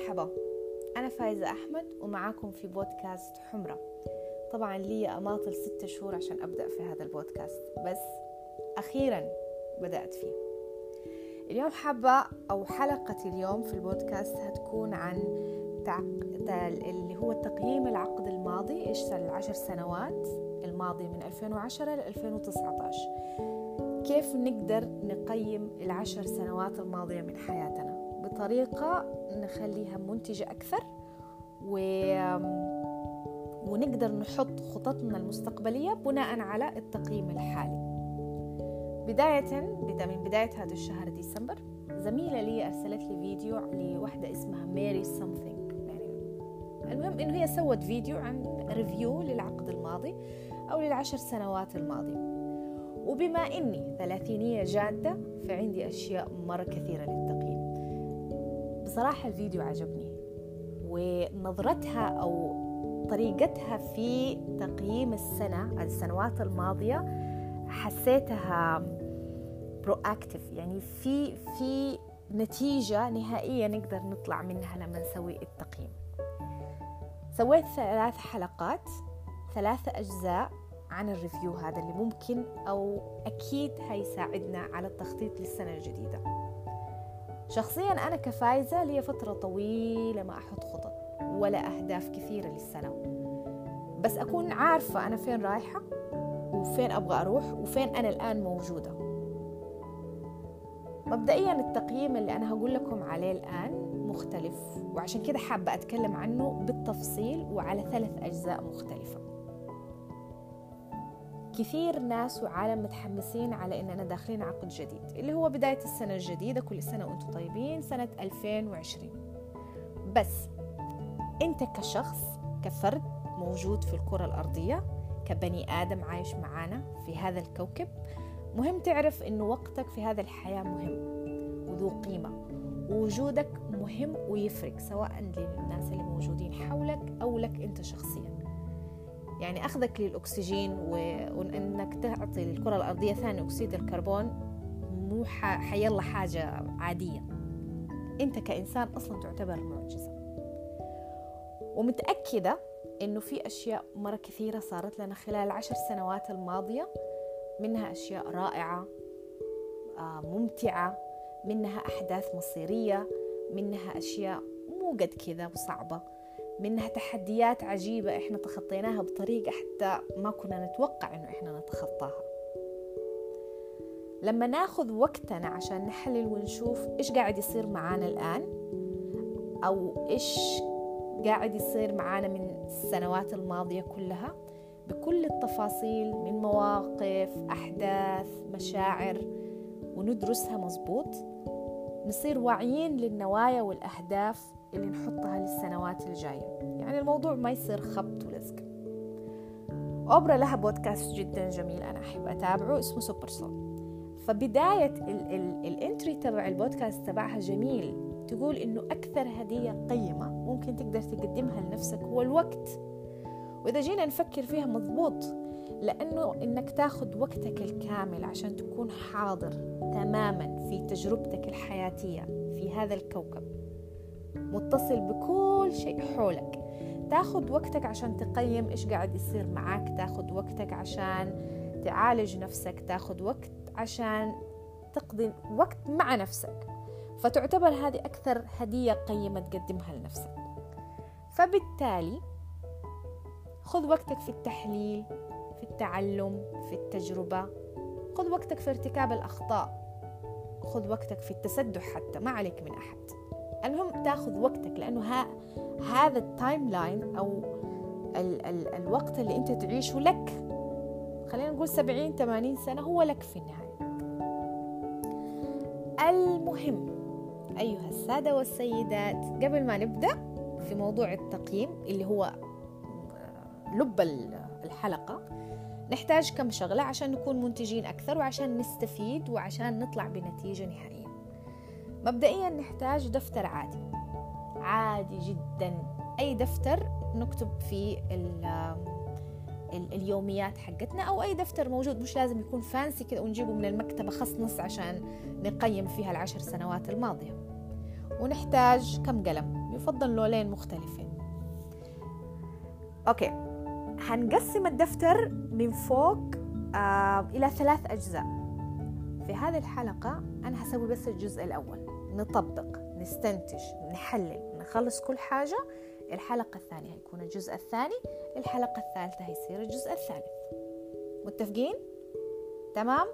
مرحبا. أنا فايزة أحمد ومعاكم في بودكاست حمرة. طبعا لي أماطل ستة شهور عشان أبدأ في هذا البودكاست بس أخيرا بدأت فيه. اليوم حابة أو حلقة اليوم في البودكاست هتكون عن تعق... اللي هو تقييم العقد الماضي إيش العشر سنوات الماضية من 2010 ل 2019 كيف نقدر نقيم العشر سنوات الماضية من حياتنا؟ بطريقة نخليها منتجة أكثر و... ونقدر نحط خططنا المستقبلية بناء على التقييم الحالي. بداية من بداية هذا الشهر ديسمبر زميلة لي أرسلت لي فيديو لوحدة اسمها ماري something يعني المهم إنه هي سوت فيديو عن review للعقد الماضي أو للعشر سنوات الماضية وبما إني ثلاثينية جادة فعندي أشياء مرة كثيرة للتقييم. بصراحة الفيديو عجبني ونظرتها أو طريقتها في تقييم السنة السنوات الماضية حسيتها proactive يعني في في نتيجة نهائية نقدر نطلع منها لما نسوي التقييم. سويت ثلاث حلقات ثلاثة أجزاء عن الريفيو هذا اللي ممكن أو أكيد هيساعدنا على التخطيط للسنة الجديدة. شخصيا أنا كفايزة لي فترة طويلة ما أحط خطط ولا أهداف كثيرة للسنة. بس أكون عارفة أنا فين رايحة وفين أبغى أروح وفين أنا الآن موجودة. مبدئيا التقييم اللي أنا هقول لكم عليه الآن مختلف وعشان كده حابة أتكلم عنه بالتفصيل وعلى ثلاث أجزاء مختلفة. كثير ناس وعالم متحمسين على اننا داخلين عقد جديد اللي هو بداية السنة الجديدة كل سنة وأنتم طيبين سنة 2020 بس أنت كشخص كفرد موجود في الكرة الأرضية كبني آدم عايش معانا في هذا الكوكب مهم تعرف انه وقتك في هذه الحياة مهم وذو قيمة. ووجودك مهم ويفرق سواء للناس اللي موجودين حولك أو لك أنت شخصياً. يعني أخذك للأكسجين وإنك تعطي للكرة الأرضية ثاني أكسيد الكربون مو حيلا حاجة عادية. أنت كإنسان أصلا تعتبر معجزة. ومتأكدة إنه في أشياء مرة كثيرة صارت لنا خلال العشر سنوات الماضية منها أشياء رائعة ممتعة منها أحداث مصيرية منها أشياء مو قد كذا وصعبة منها تحديات عجيبة إحنا تخطيناها بطريقة حتى ما كنا نتوقع إنه إحنا نتخطاها. لما ناخذ وقتنا عشان نحلل ونشوف إيش قاعد يصير معانا الآن أو إيش قاعد يصير معانا من السنوات الماضية كلها بكل التفاصيل من مواقف أحداث مشاعر وندرسها مظبوط نصير واعيين للنوايا والأهداف اللي نحطها للسنوات الجاية. يعني الموضوع ما يصير خبط ولزق أوبرا لها بودكاست جدا جميل أنا أحب أتابعه اسمه سوبر سول فبداية الإنتري تبع البودكاست تبعها جميل. تقول إنه أكثر هدية قيمة ممكن تقدر تقدمها لنفسك هو الوقت. وإذا جينا نفكر فيها مضبوط لأنه إنك تاخذ وقتك الكامل عشان تكون حاضر تماما في تجربتك الحياتية في هذا الكوكب. متصل بكل شيء حولك. تاخد وقتك عشان تقيم إيش قاعد يصير معاك تاخد وقتك عشان تعالج نفسك تاخد وقت عشان تقضي وقت مع نفسك. فتعتبر هذه أكثر هدية قيمة تقدمها لنفسك. فبالتالي خذ وقتك في التحليل في التعلم في التجربة. خذ وقتك في ارتكاب الأخطاء. خذ وقتك في التسدح حتى ما عليك من أحد. المهم تاخذ وقتك لأنه ها هذا ال timeline أو ال ال الوقت اللي أنت تعيشه لك خلينا نقول سبعين ثمانين سنة هو لك في النهاية. المهم أيها السادة والسيدات قبل ما نبدأ في موضوع التقييم اللي هو لب الحلقة نحتاج كم شغلة عشان نكون منتجين أكثر وعشان نستفيد وعشان نطلع بنتيجة نهائية. مبدئيا نحتاج دفتر عادي. عادي جدا. أي دفتر نكتب فيه اليوميات حقتنا أو أي دفتر موجود. مش لازم يكون فانسي كذا ونجيبه من المكتبة خصنص عشان نقيم فيها العشر سنوات الماضية. ونحتاج كم قلم؟ يفضل لونين مختلفين. أوكي. هنقسم الدفتر من فوق آه إلى ثلاث أجزاء. في هذه الحلقة أنا هسوي بس الجزء الأول. نطبق نستنتج نحلل نخلص كل حاجة الحلقة الثانية هيكون الجزء الثاني الحلقة الثالثة هيصير الجزء الثالث متفقين؟ تمام؟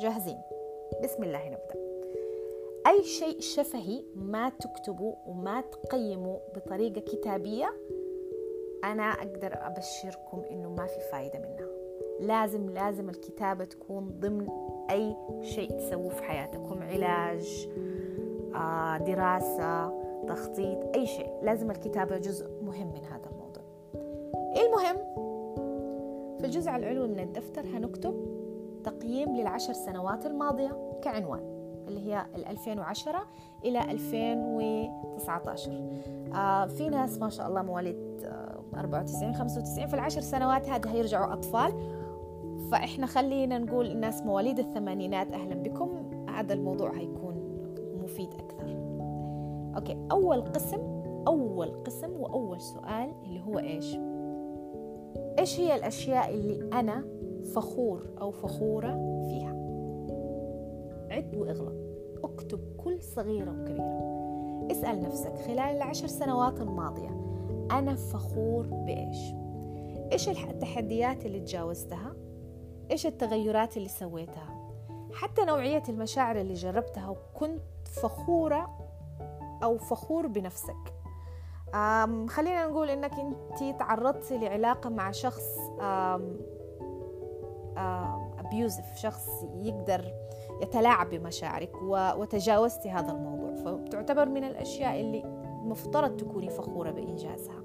جاهزين بسم الله نبدأ أي شيء شفهي ما تكتبوا وما تقيموا بطريقة كتابية أنا أقدر أبشركم إنه ما في فايدة منها لازم لازم الكتابة تكون ضمن أي شيء تسووه في حياتكم علاج دراسة تخطيط أي شيء. لازم الكتابة جزء مهم من هذا الموضوع. المهم؟ في الجزء العلوي من الدفتر هنكتب تقييم للعشر سنوات الماضية كعنوان اللي هي 2010 إلى 2019 آه في ناس ما شاء الله مواليد آه 94 95 في العشر سنوات هذه هيرجعوا أطفال. فإحنا خلينا نقول الناس مواليد الثمانينات أهلا بكم. هذا الموضوع هيكون مفيد أكثر. أوكي أول قسم أول قسم وأول سؤال اللي هو إيش؟ إيش هي الأشياء اللي أنا فخور أو فخورة فيها؟ عد واغلط اكتب كل صغيرة وكبيرة. اسأل نفسك خلال العشر سنوات الماضية أنا فخور بإيش؟ إيش التحديات اللي تجاوزتها؟ إيش التغيرات اللي سويتها؟ حتى نوعية المشاعر اللي جربتها وكنت فخورة أو فخور بنفسك. خلينا نقول إنك أنت تعرضتي لعلاقة مع شخص أبيوزف شخص يقدر يتلاعب بمشاعرك وتجاوزتي هذا الموضوع. فتعتبر من الأشياء اللي مفترض تكوني فخورة بإنجازها.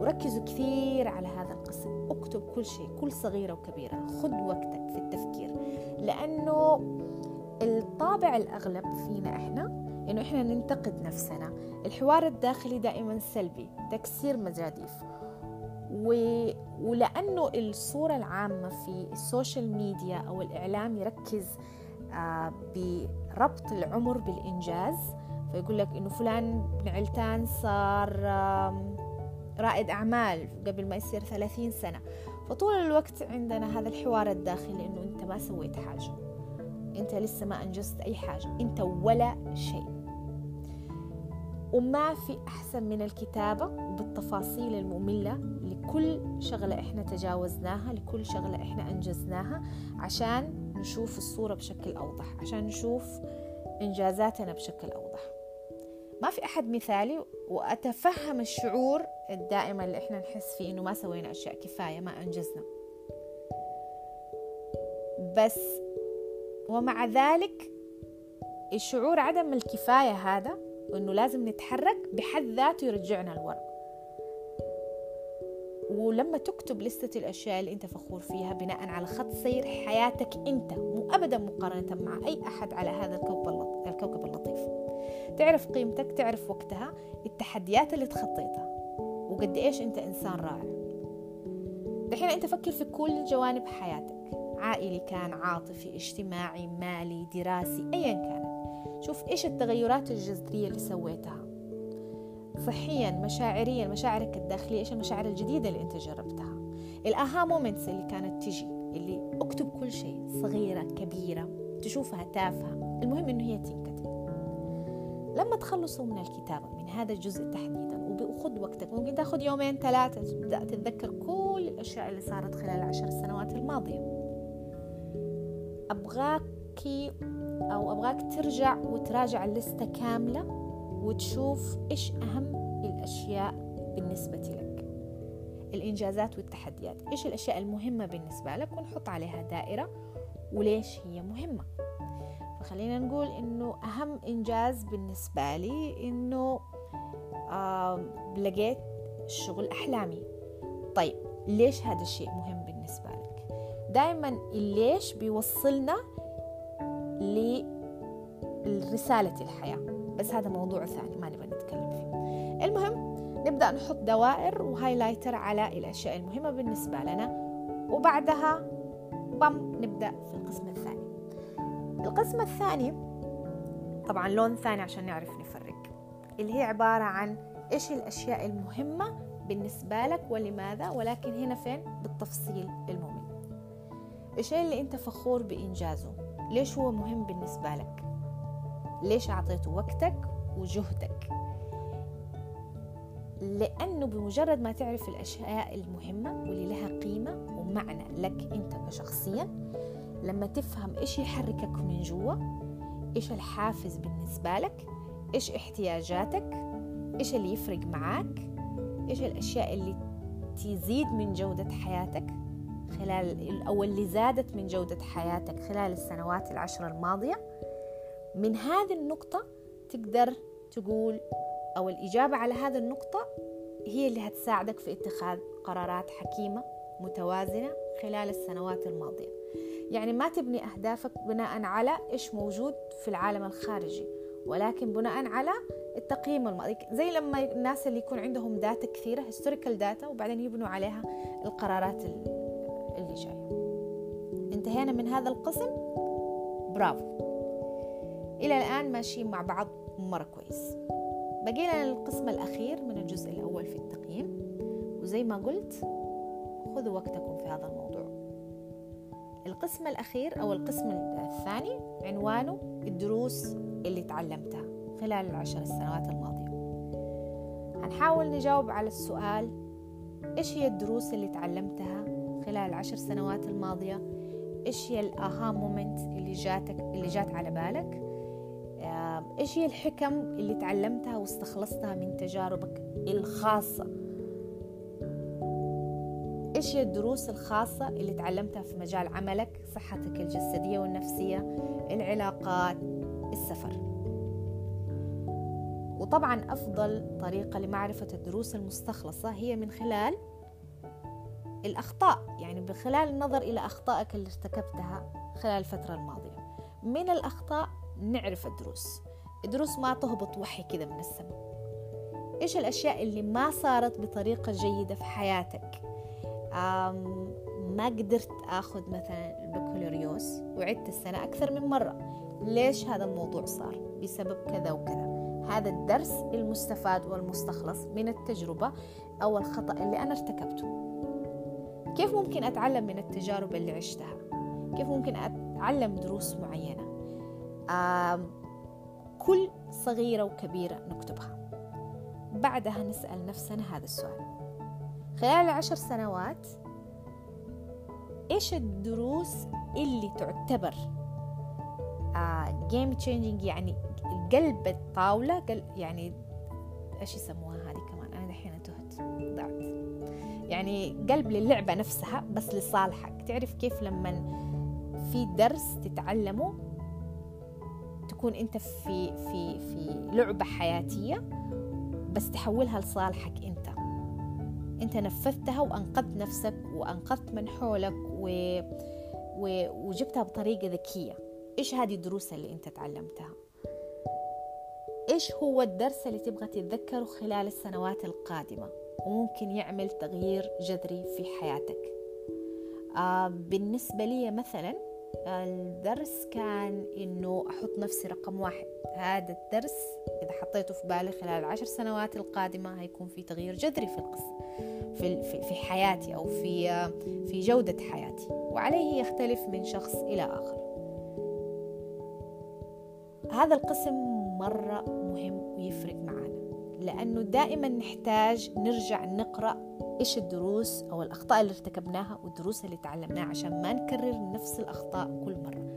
وركزوا كثير على هذا القسم. اكتب كل شيء كل صغيرة وكبيرة. خذ وقتك في التفكير. لأنه الطابع الأغلب فينا إحنا إنه إحنا ننتقد نفسنا. الحوار الداخلي دائما سلبي تكسير مجاديف و... ولأنه الصورة العامة في ال social media أو الإعلام يركز آه بربط العمر بالإنجاز. فيقول لك إنه فلان بن علتان صار رائد أعمال قبل ما يصير ثلاثين سنة. فطول الوقت عندنا هذا الحوار الداخلي إنه أنت ما سويت حاجة. أنت لسه ما أنجزت أي حاجة. أنت ولا شيء. وما في أحسن من الكتابة بالتفاصيل المملة لكل شغلة إحنا تجاوزناها لكل شغلة إحنا أنجزناها عشان نشوف الصورة بشكل أوضح عشان نشوف إنجازاتنا بشكل أوضح. ما في أحد مثالي وأتفهم الشعور الدائما اللي إحنا نحس فيه إنه ما سوينا أشياء كفاية ما أنجزنا. بس ومع ذلك الشعور عدم الكفاية هذا وإنه لازم نتحرك بحد ذاته يرجعنا لورا. ولما تكتب لستة الأشياء اللي أنت فخور فيها بناء على خط سير حياتك أنت مو أبدا مقارنة مع أي أحد على هذا الكوكب اللطيف. تعرف قيمتك تعرف وقتها التحديات اللي تخطيتها وقد إيش أنت إنسان رائع. دحين أنت فكر في كل جوانب حياتك. عائلي كان عاطفي اجتماعي مالي دراسي أيا كانت شوف إيش التغيرات الجذرية اللي سويتها. صحيا مشاعريا مشاعرك الداخلية إيش المشاعر الجديدة اللي أنت جربتها. الأها مومنتس اللي كانت تجي اللي أكتب كل شيء صغيرة كبيرة تشوفها تافهة. المهم إنه هي تنكتب. لما تخلصوا من الكتابة من هذا الجزء تحديدا وخذ وقتك. ممكن تاخذ يومين ثلاثة تبدأ تتذكر كل الأشياء اللي صارت خلال العشر سنوات الماضية. أبغاكي أو أبغاك ترجع وتراجع اللستة كاملة وتشوف إيش أهم الأشياء بالنسبة لك. الإنجازات والتحديات. إيش الأشياء المهمة بالنسبة لك ونحط عليها دائرة وليش هي مهمة. فخلينا نقول إنه أهم إنجاز بالنسبة لي إنه آه لقيت شغل أحلامي. طيب ليش هذا الشيء مهم بالنسبة لك؟ دائما الليش بيوصلنا لرسالة الحياة. بس هذا موضوع ثاني ما نبغى نتكلم فيه. المهم نبدأ نحط دوائر وهايلايتر على الأشياء المهمة بالنسبة لنا. وبعدها بم نبدأ في القسم الثاني. القسم الثاني طبعا لون ثاني عشان نعرف نفرق اللي هي عبارة عن إيش الأشياء المهمة بالنسبة لك ولماذا ولكن هنا فين؟ بالتفصيل الممل الشيء اللي أنت فخور بإنجازه ليش هو مهم بالنسبة لك؟ ليش أعطيته وقتك وجهدك؟ لأنه بمجرد ما تعرف الأشياء المهمة واللي لها قيمة ومعنى لك أنت كشخصيا لما تفهم إيش يحركك من جوا إيش الحافز بالنسبة لك إيش احتياجاتك إيش اللي يفرق معاك إيش الأشياء اللي تزيد من جودة حياتك خلال أو اللي زادت من جودة حياتك خلال السنوات العشر الماضية من هذه النقطة تقدر تقول أو الإجابة على هذه النقطة هي اللي هتساعدك في اتخاذ قرارات حكيمة متوازنة خلال السنوات الماضية. يعني ما تبني أهدافك بناء على إيش موجود في العالم الخارجي ولكن بناء على التقييم الماضي. زي لما الناس اللي يكون عندهم data كثيرة historical data وبعدين يبنوا عليها القرارات اللي جاية انتهينا من هذا القسم. برافو. إلى الآن ماشيين مع بعض مرة كويس. بقينا للقسم الأخير من الجزء الأول في التقييم. وزي ما قلت خذوا وقتكم في هذا الموضوع. القسم الأخير أو القسم الثاني عنوانه الدروس اللي تعلمتها خلال العشر سنوات الماضية. هنحاول نجاوب على السؤال إيش هي الدروس اللي تعلمتها؟ خلال العشر سنوات الماضية إيش هي الآها مومنت اللي جاتك اللي جات على بالك؟ إيش هي الحكم اللي تعلمتها واستخلصتها من تجاربك الخاصة؟ إيش هي الدروس الخاصة اللي تعلمتها في مجال عملك صحتك الجسدية والنفسية العلاقات السفر؟ وطبعا أفضل طريقة لمعرفة الدروس المستخلصة هي من خلال الأخطاء يعني من خلال النظر إلى أخطائك اللي ارتكبتها خلال الفترة الماضية. من الأخطاء نعرف الدروس. الدروس ما تهبط وحي كذا من السماء. إيش الأشياء اللي ما صارت بطريقة جيدة في حياتك؟ ما قدرت أخذ مثلا البكالوريوس وعدت السنة أكثر من مرة. ليش هذا الموضوع صار؟ بسبب كذا وكذا. هذا الدرس المستفاد والمستخلص من التجربة أو الخطأ اللي أنا ارتكبته. كيف ممكن أتعلم من التجارب اللي عشتها؟ كيف ممكن أتعلم دروس معينة؟ كل صغيرة وكبيرة نكتبها. بعدها نسأل نفسنا هذا السؤال. خلال العشر سنوات إيش الدروس اللي تعتبر game uh, changing يعني قلب الطاولة يعني إيش يسموها؟ يعني قلب للعبة نفسها بس لصالحك. تعرف كيف لما في درس تتعلمه تكون أنت في في في لعبة حياتية بس تحولها لصالحك أنت. أنت نفذتها وأنقذت نفسك وأنقذت من حولك و... و... وجبتها بطريقة ذكية. إيش هذه الدروس اللي أنت تعلمتها؟ إيش هو الدرس اللي تبغى تتذكره خلال السنوات القادمة؟ وممكن يعمل تغيير جذري في حياتك. آه بالنسبة لي مثلا الدرس كان إنه أحط نفسي رقم واحد. هذا الدرس إذا حطيته في بالي خلال العشر سنوات القادمة هيكون في تغيير جذري في القصة في في حياتي أو في في جودة حياتي. وعليه يختلف من شخص إلى آخر. هذا القسم مرة مهم ويفرق معنا لأنه دائما نحتاج نرجع نقرأ إيش الدروس أو الأخطاء اللي ارتكبناها والدروس اللي تعلمناها عشان ما نكرر نفس الأخطاء كل مرة.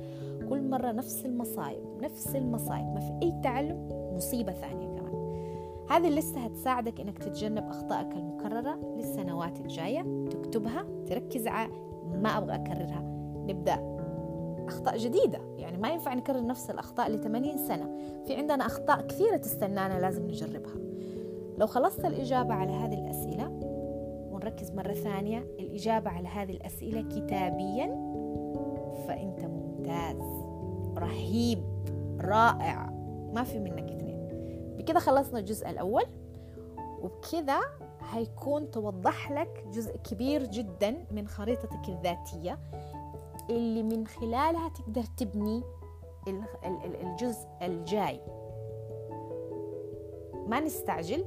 كل مرة نفس المصايب نفس المصايب ما في أي تعلم مصيبة ثانية كمان. هذه اللستة هتساعدك إنك تتجنب أخطائك المكررة للسنوات الجاية. تكتبها تركز على ما أبغى أكررها. نبدأ. أخطاء جديدة. يعني ما ينفع نكرر نفس الأخطاء ل 80 سنة. في عندنا أخطاء كثيرة تستنانا لازم نجربها. لو خلصت الإجابة على هذه الأسئلة ونركز مرة ثانية الإجابة على هذه الأسئلة كتابيا فأنت ممتاز. رهيب. رائع. ما في منك اثنين. بكذا خلصنا الجزء الأول وبكذا هيكون توضح لك جزء كبير جدا من خريطتك الذاتية. اللي من خلالها تقدر تبني الجزء الجاي. ما نستعجل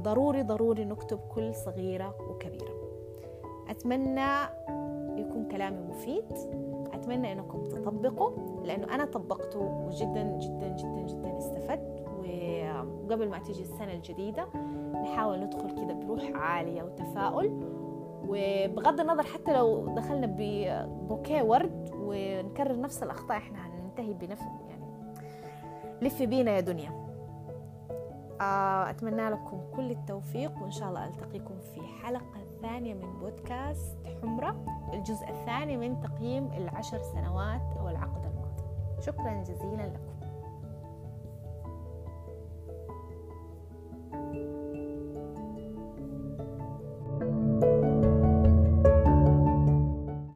ضروري ضروري نكتب كل صغيرة وكبيرة. أتمنى يكون كلامي مفيد. أتمنى أنكم تطبقوا لأنه أنا طبقته وجدا جدا جدا جدا استفدت. وقبل ما تيجي السنة الجديدة نحاول ندخل كده بروح عالية وتفاؤل. وبغض النظر حتى لو دخلنا ببوكيه ورد ونكرر نفس الأخطاء إحنا هننتهي بنفس يعني لف بينا يا دنيا. آه، أتمنى لكم كل التوفيق وإن شاء الله ألتقيكم في حلقة ثانية من بودكاست حمرة الجزء الثاني من تقييم العشر سنوات أو العقد الماضي. شكرا جزيلا لكم. thank you